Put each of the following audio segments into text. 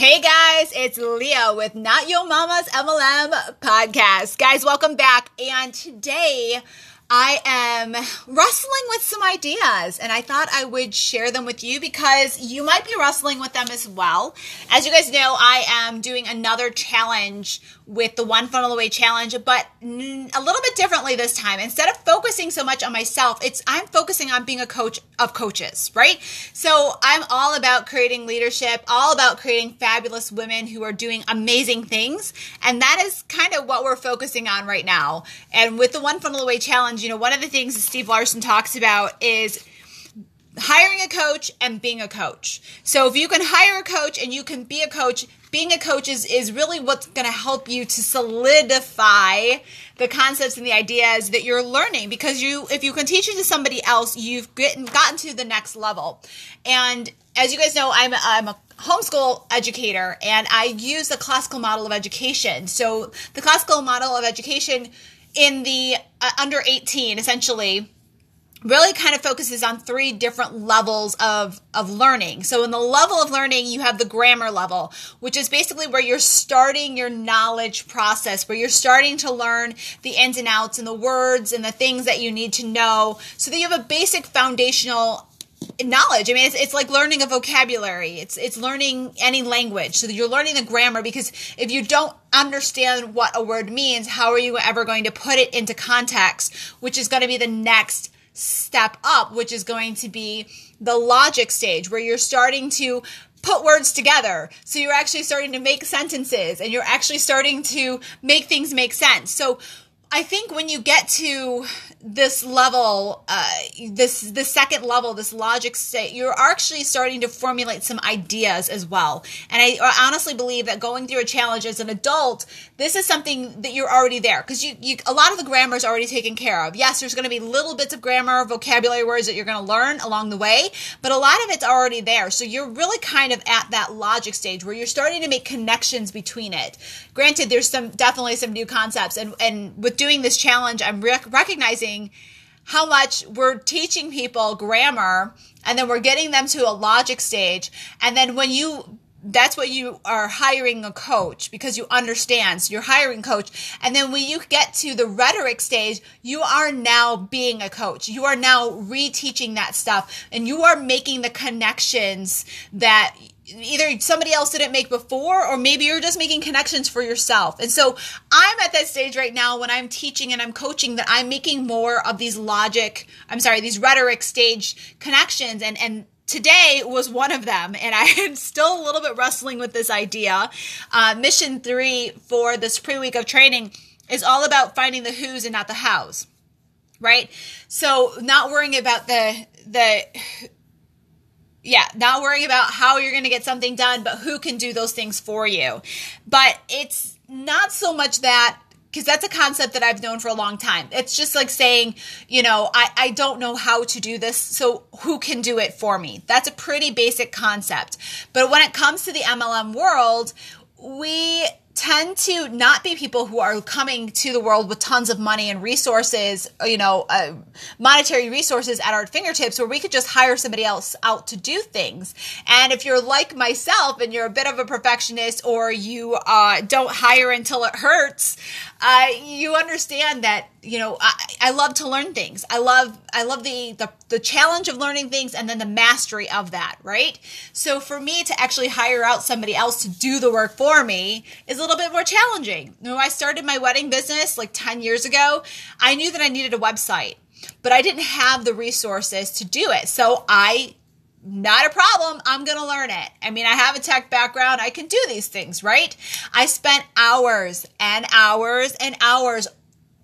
Hey guys, it's Leah with Not Your Mama's MLM podcast. Guys, welcome back. And today I am wrestling with some ideas and I thought I would share them with you because you might be wrestling with them as well. As you guys know, I am doing another challenge with the One Funnel Away challenge, but a little bit differently this time. Instead of focusing so much on myself, it's I'm focusing on being a coach of coaches, right? So I'm all about creating leadership, all about creating fabulous women who are doing amazing things. And that is kind of what we're focusing on right now. And with the One Funnel Away challenge, you know, one of the things that Steve Larsen talks about is hiring a coach and being a coach. So if you can hire a coach and you can be a coach, being a coach is, is really what's going to help you to solidify the concepts and the ideas that you're learning. Because you if you can teach it to somebody else you've gotten gotten to the next level. And as you guys know i'm i'm a homeschool educator and i use the classical model of education. So the classical model of education in the uh, under 18 essentially really kind of focuses on three different levels of, of learning. So in the level of learning, you have the grammar level, which is basically where you're starting your knowledge process, where you're starting to learn the ins and outs and the words and the things that you need to know so that you have a basic foundational knowledge. I mean, it's, it's like learning a vocabulary. It's it's learning any language. So you're learning the grammar because if you don't understand what a word means, how are you ever going to put it into context, which is going to be the next step up, which is going to be the logic stage where you're starting to put words together. So you're actually starting to make sentences and you're actually starting to make things make sense. So I think when you get to this level, uh, this the second level, this logic state, you're actually starting to formulate some ideas as well. And I honestly believe that going through a challenge as an adult, this is something that you're already there because you, you a lot of the grammar is already taken care of. Yes, there's going to be little bits of grammar, vocabulary words that you're going to learn along the way, but a lot of it's already there. So you're really kind of at that logic stage where you're starting to make connections between it. Granted, there's some definitely some new concepts, and and with doing this challenge, I'm rec- recognizing how much we're teaching people grammar and then we're getting them to a logic stage. And then when you that's what you are hiring a coach because you understand. So you're hiring coach. And then when you get to the rhetoric stage, you are now being a coach. You are now reteaching that stuff and you are making the connections that either somebody else didn't make before or maybe you're just making connections for yourself. And so I'm at that stage right now when I'm teaching and I'm coaching that I'm making more of these logic, I'm sorry, these rhetoric stage connections and and today was one of them and i am still a little bit wrestling with this idea uh, mission three for this pre-week of training is all about finding the who's and not the hows right so not worrying about the the yeah, not worrying about how you're going to get something done, but who can do those things for you. But it's not so much that because that's a concept that I've known for a long time. It's just like saying, you know, I, I don't know how to do this, so who can do it for me? That's a pretty basic concept. But when it comes to the MLM world, we tend to not be people who are coming to the world with tons of money and resources, you know, uh, monetary resources at our fingertips where we could just hire somebody else out to do things. And if you're like myself and you're a bit of a perfectionist or you uh, don't hire until it hurts, uh, you understand that you know I, I love to learn things i love i love the, the the challenge of learning things and then the mastery of that right so for me to actually hire out somebody else to do the work for me is a little bit more challenging when i started my wedding business like 10 years ago i knew that i needed a website but i didn't have the resources to do it so i not a problem. I'm going to learn it. I mean, I have a tech background. I can do these things, right? I spent hours and hours and hours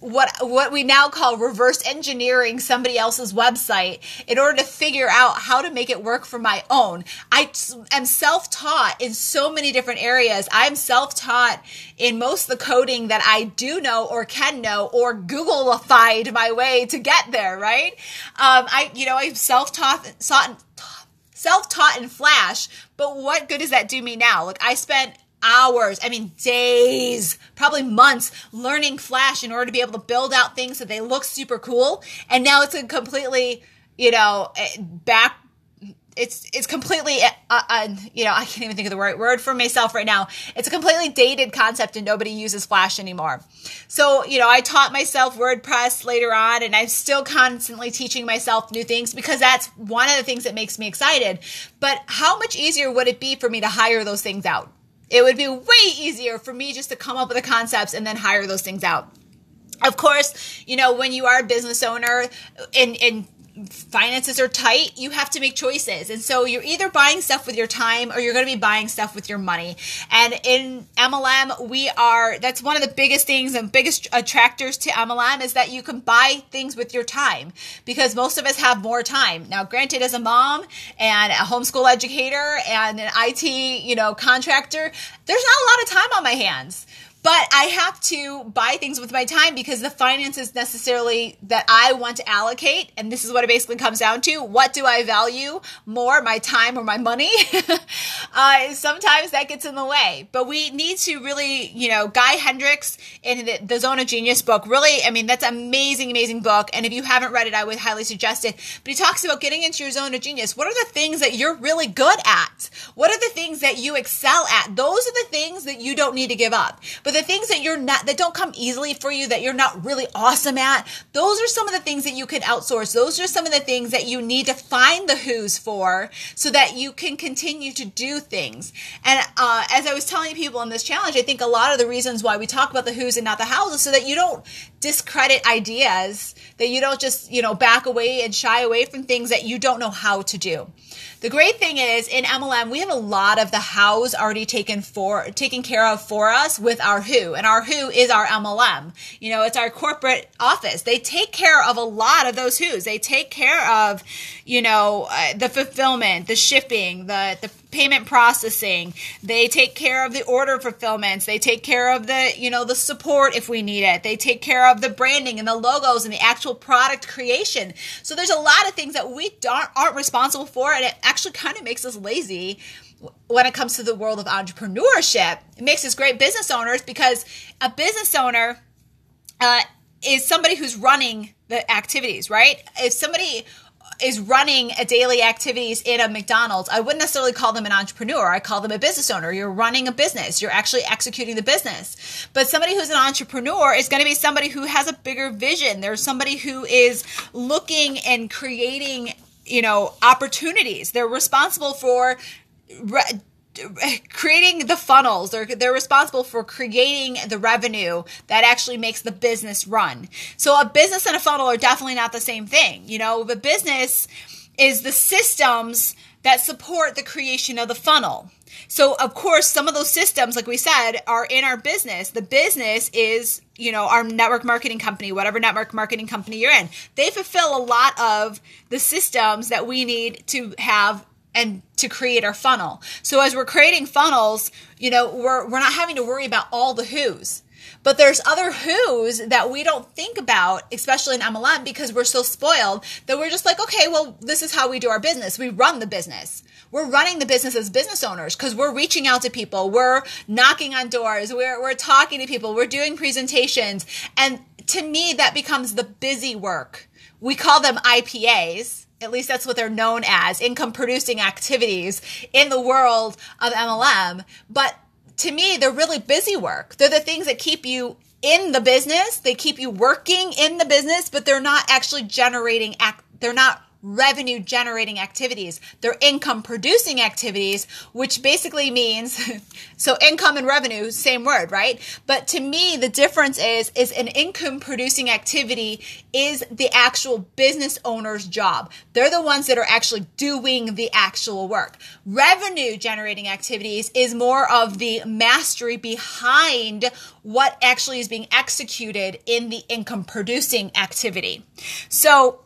what what we now call reverse engineering somebody else's website in order to figure out how to make it work for my own. I am self-taught in so many different areas. I'm self-taught in most the coding that I do know or can know or Googleified my way to get there, right? Um, I you know, I'm self-taught self-taught in Flash, but what good does that do me now? Like I spent hours, I mean days, probably months learning Flash in order to be able to build out things so they look super cool. And now it's a completely, you know, eh, back it's it's completely uh, uh, you know I can't even think of the right word for myself right now. It's a completely dated concept and nobody uses Flash anymore. So you know I taught myself WordPress later on, and I'm still constantly teaching myself new things because that's one of the things that makes me excited. But how much easier would it be for me to hire those things out? It would be way easier for me just to come up with the concepts and then hire those things out. Of course, you know, when you are a business owner and, and finances are tight, you have to make choices. And so you're either buying stuff with your time or you're going to be buying stuff with your money. And in MLM, we are, that's one of the biggest things and biggest attractors to MLM is that you can buy things with your time because most of us have more time. Now, granted, as a mom and a homeschool educator and an IT, you know, contractor, there's not a lot of time on my hands but I have to buy things with my time because the finances necessarily that I want to allocate, and this is what it basically comes down to: what do I value more, my time or my money? uh, sometimes that gets in the way, but we need to really, you know, Guy Hendricks in the, the Zone of Genius book. Really, I mean, that's amazing, amazing book. And if you haven't read it, I would highly suggest it. But he talks about getting into your zone of genius. What are the things that you're really good at? What are the things that you excel at? Those are the things that you don't need to give up. But but the things that you're not, that don't come easily for you, that you're not really awesome at, those are some of the things that you can outsource. Those are some of the things that you need to find the who's for so that you can continue to do things. And uh, as I was telling people in this challenge, I think a lot of the reasons why we talk about the who's and not the hows is so that you don't discredit ideas, that you don't just, you know, back away and shy away from things that you don't know how to do. The great thing is in MLM, we have a lot of the hows already taken for taken care of for us with our who, and our who is our MLM. You know, it's our corporate office. They take care of a lot of those who's. They take care of, you know, uh, the fulfillment, the shipping, the the payment processing. They take care of the order fulfillments. They take care of the, you know, the support if we need it. They take care of the branding and the logos and the actual product creation. So there's a lot of things that we don't aren't responsible for, and it actually kind of makes us lazy when it comes to the world of entrepreneurship. It makes us great business owners because a business owner uh, is somebody who's running the activities, right? If somebody is running a daily activities in a McDonald's, I wouldn't necessarily call them an entrepreneur. I call them a business owner. You're running a business. You're actually executing the business. But somebody who's an entrepreneur is going to be somebody who has a bigger vision. There's somebody who is looking and creating, you know, opportunities. They're responsible for re- creating the funnels. They're they're responsible for creating the revenue that actually makes the business run. So a business and a funnel are definitely not the same thing you know? The business is the systems that support the creation of the funnel. So of course some of those systems like we said are in our business. The business is you know our network marketing company whatever network marketing company you're in. They fulfill a lot of the systems that we need to have and to create our funnel. So as we're creating funnels, you know, we're we're not having to worry about all the who's. But there's other who's that we don't think about, especially in MLM, because we're so spoiled that we're just like, okay, well, this is how we do our business. We run the business. We're running the business as business owners because we're reaching out to people. We're knocking on doors. We're, we're talking to people. We're doing presentations. And to me, that becomes the busy work. We call them IPAs at least that's what they're known as income producing activities in the world of MLM. But to me, they're really busy work. They're the things that keep you in the business. They keep you working in the business, but they're not actually generating act. They're not revenue generating activities. They're income producing activities, which basically means so income and revenue, same word, right? But to me, the difference is is an income producing activity is the actual business owner's job. They're the ones that are actually doing the actual work. Revenue generating activities is more of the mastery behind what actually is being executed in the income producing activity. So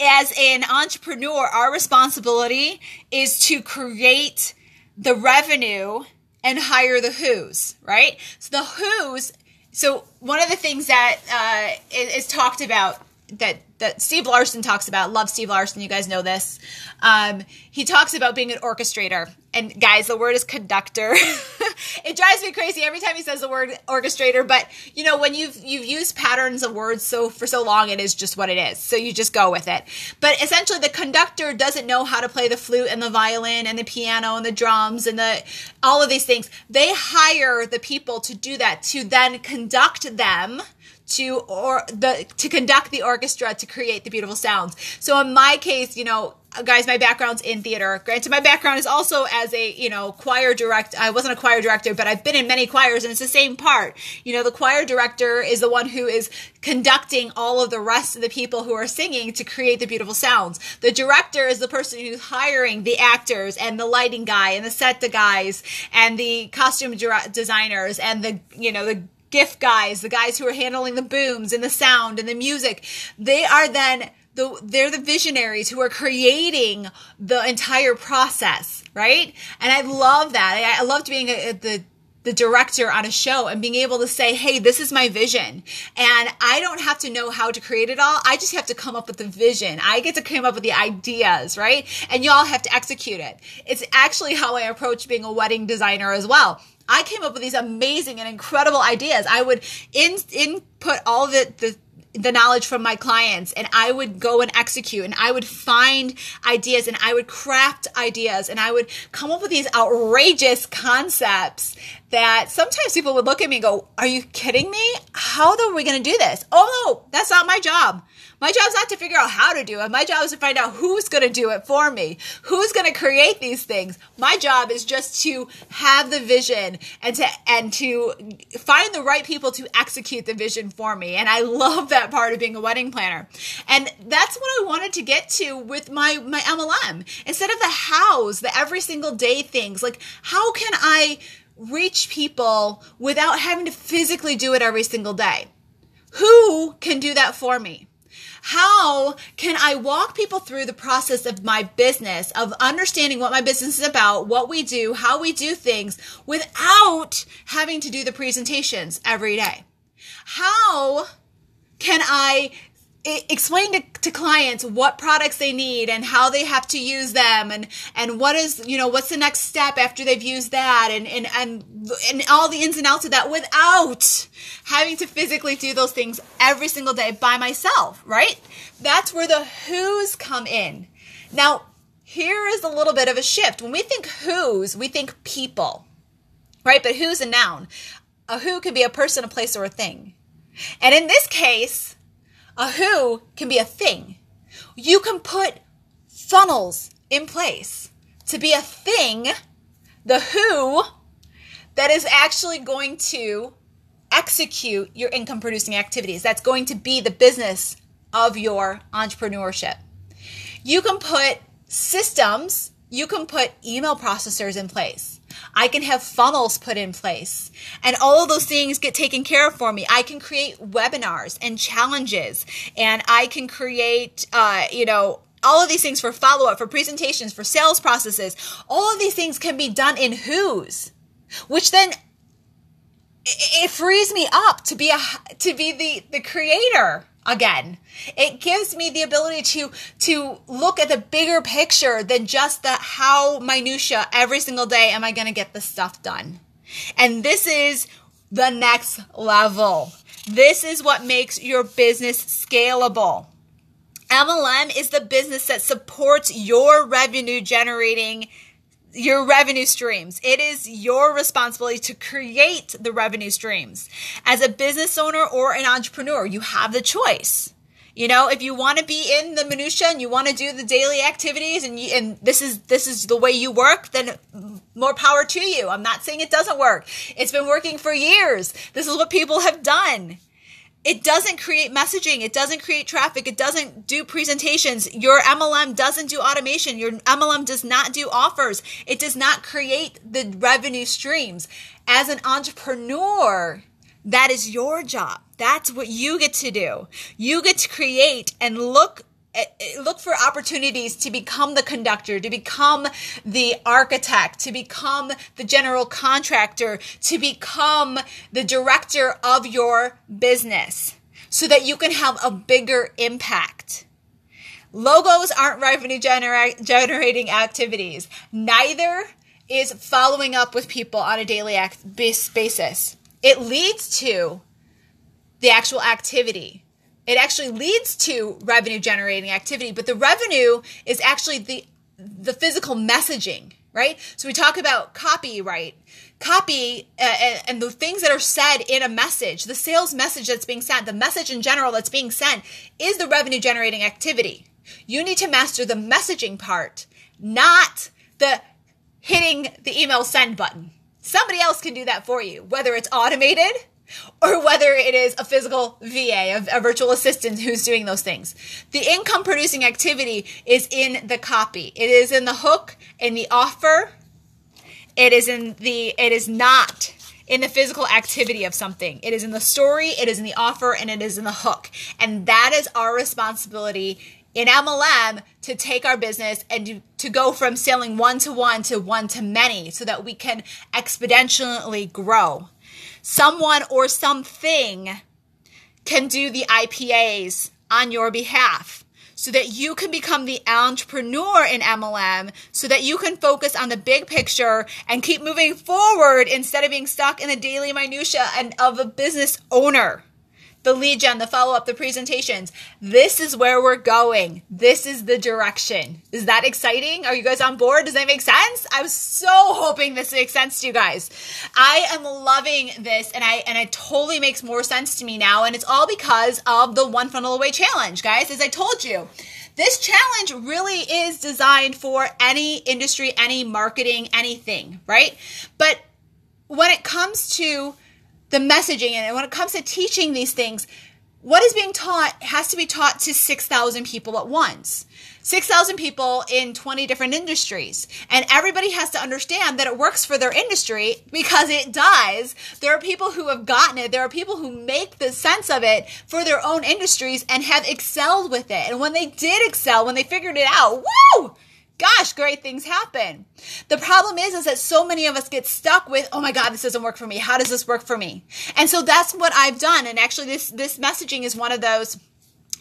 as an entrepreneur, our responsibility is to create the revenue and hire the who's, right? So the who's, so one of the things that uh, is, is talked about that that Steve Larsen talks about. Love Steve Larsen. You guys know this. Um, he talks about being an orchestrator. And guys, the word is conductor. it drives me crazy every time he says the word orchestrator. But you know, when you've you've used patterns of words so for so long, it is just what it is. So you just go with it. But essentially, the conductor doesn't know how to play the flute and the violin and the piano and the drums and the all of these things. They hire the people to do that to then conduct them to or the to conduct the orchestra to create the beautiful sounds. So in my case, you know, guys, my background's in theater. Granted, my background is also as a you know choir director. I wasn't a choir director, but I've been in many choirs, and it's the same part. You know, the choir director is the one who is conducting all of the rest of the people who are singing to create the beautiful sounds. The director is the person who's hiring the actors and the lighting guy and the set the guys and the costume designers and the you know the gift guys, the guys who are handling the booms and the sound and the music, they are then the they're the visionaries who are creating the entire process, right? And I love that. I, I loved being a, a, the the director on a show and being able to say, Hey, this is my vision. And I don't have to know how to create it all. I just have to come up with the vision. I get to come up with the ideas, right? And y'all have to execute it. It's actually how I approach being a wedding designer as well. I came up with these amazing and incredible ideas. I would in, input all the, the the knowledge from my clients and I would go and execute and I would find ideas and I would craft ideas and I would come up with these outrageous concepts that sometimes people would look at me and go, Are you kidding me? How are we going to do this? Oh, no, that's not my job. My job's not to figure out how to do it. My job is to find out who's going to do it for me. Who's going to create these things? My job is just to have the vision and to and to find the right people to execute the vision for me. And I love that part of being a wedding planner. And that's what I wanted to get to with my my MLM. Instead of the hows, the every single day things, like how can I reach people without having to physically do it every single day? Who can do that for me? How can I walk people through the process of my business, of understanding what my business is about, what we do, how we do things without having to do the presentations every day? How can I explain to, to clients what products they need and how they have to use them and and what is you know what's the next step after they've used that and and and, and all the ins and outs of that without having to physically do those things every single day by myself right? That's where the who's come in. Now here is a little bit of a shift. When we think who's we think people right? But who's a noun. A who could be a person a place or a thing. And in this case a who can be a thing. You can put funnels in place to be a thing, the who, that is actually going to execute your income producing activities. That's going to be the business of your entrepreneurship. You can put systems, you can put email processors in place. I can have funnels put in place and all of those things get taken care of for me. I can create webinars and challenges and I can create, uh, you know, all of these things for follow up, for presentations, for sales processes. All of these things can be done in who's, which then it frees me up to be a to be the the creator again. It gives me the ability to to look at the bigger picture than just the how minutia every single day am I going to get the stuff done. And this is the next level. This is what makes your business scalable. MLM is the business that supports your revenue generating your revenue streams. It is your responsibility to create the revenue streams. As a business owner or an entrepreneur, you have the choice. You know, if you want to be in the minutia and you want to do the daily activities and you, and this is this is the way you work, then more power to you. I'm not saying it doesn't work. It's been working for years. This is what people have done it doesn't create messaging. It doesn't create traffic. It doesn't do presentations. Your MLM doesn't do automation. Your MLM does not do offers. It does not create the revenue streams. As an entrepreneur, that is your job. That's what you get to do. You get to create and look look for opportunities to become the conductor, to become the architect, to become the general contractor, to become the director of your business so that you can have a bigger impact. Logos aren't revenue genera- generating activities. Neither is following up with people on a daily act- basis. It leads to the actual activity. It actually leads to revenue generating activity, but the revenue is actually the the physical messaging, right? So we talk about copyright, copy, uh, and, and the things that are said in a message, the sales message that's being sent, the message in general that's being sent is the revenue generating activity. You need to master the messaging part, not the hitting the email send button. Somebody else can do that for you, whether it's automated or whether it is a physical VA, a, a, virtual assistant who's doing those things. The income producing activity is in the copy. It is in the hook, in the offer. It is in the, it is not in the physical activity of something. It is in the story, it is in the offer, and it is in the hook. And that is our responsibility in MLM to take our business and to, to go from selling one to one to one to many so that we can exponentially grow. Someone or something can do the IPAs on your behalf so that you can become the entrepreneur in MLM so that you can focus on the big picture and keep moving forward instead of being stuck in the daily minutia and of a business owner the lead gen, the follow up, the presentations. This is where we're going. This is the direction. Is that exciting? Are you guys on board? Does that make sense? I was so hoping this makes sense to you guys. I am loving this and I and it totally makes more sense to me now and it's all because of the one funnel away challenge, guys. As I told you, this challenge really is designed for any industry, any marketing, anything, right? But when it comes to the messaging and when it comes to teaching these things what is being taught has to be taught to 6,000 people at once. 6,000 people in 20 different industries. And everybody has to understand that it works for their industry because it does. There are people who have gotten it. There are people who make the sense of it for their own industries and have excelled with it. And when they did excel, when they figured it out, woo! Gosh, great things happen. The problem is, is that so many of us get stuck with, oh my God, this doesn't work for me. How does this work for me? And so that's what I've done. And actually this, this messaging is one of those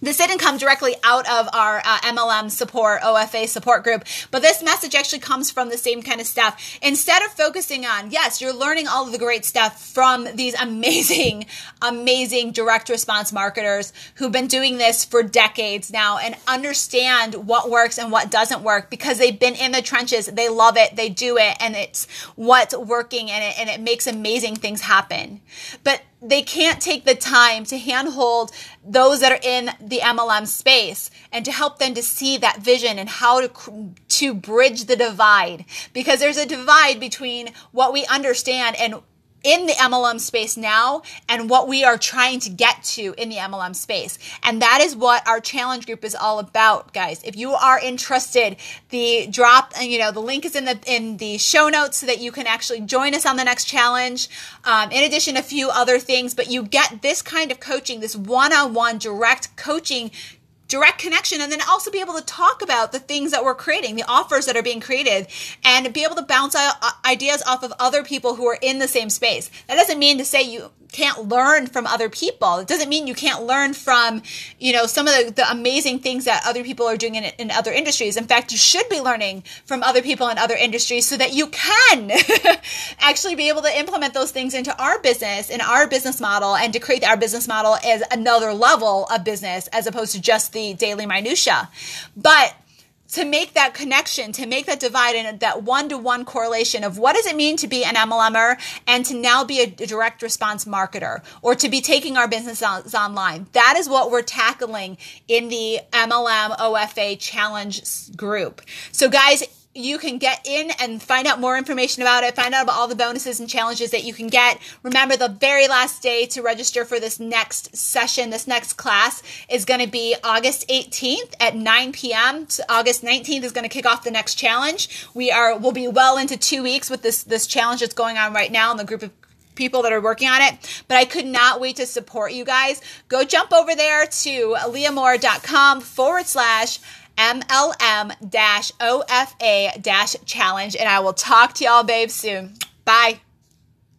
this didn't come directly out of our uh, MLM support, OFA support group, but this message actually comes from the same kind of stuff. Instead of focusing on, yes, you're learning all of the great stuff from these amazing, amazing direct response marketers who've been doing this for decades now and understand what works and what doesn't work because they've been in the trenches. They love it, they do it, and it's what's working and it, and it makes amazing things happen. But they can't take the time to handhold those that are in the MLM space and to help them to see that vision and how to to bridge the divide. Because there's a divide between what we understand and in the MLM space now and what we are trying to get to in the MLM space. And that is what our challenge group is all about, guys. If you are interested, the drop, and you know, the link is in the in the show notes so that you can actually join us on the next challenge. Um, in addition, a few other things, but you get this kind of coaching, this one-on-one direct coaching direct connection and then also be able to talk about the things that we're creating, the offers that are being created, and be able to bounce uh, ideas off of other people who are in the same space. That doesn't mean to say you can't learn from other people. It doesn't mean you can't learn from, you know, some of the, the amazing things that other people are doing in, in other industries. In fact, you should be learning from other people in other industries so that you can actually be able to implement those things into our business, in our business model, and to create our business model as another level of business as opposed to just the daily minutia. But to make that connection, to make that divide and that one to one correlation of what does it mean to be an MLMer and to now be a direct response marketer or to be taking our business online. That is what we're tackling in the MLM OFA challenge group. So guys, you can get in and find out more information about it, find out about all the bonuses and challenges that you can get. Remember, the very last day to register for this next session, this next class, is going to be August 18th at 9 p.m. So August 19th is going to kick off the next challenge. We are will be well into two weeks with this this challenge that's going on right now in the group of people that are working on it. But I could not wait to support you guys. Go jump over there to leahmoore.com forward slash MLM OFA challenge. And I will talk to y'all, babes, soon. Bye.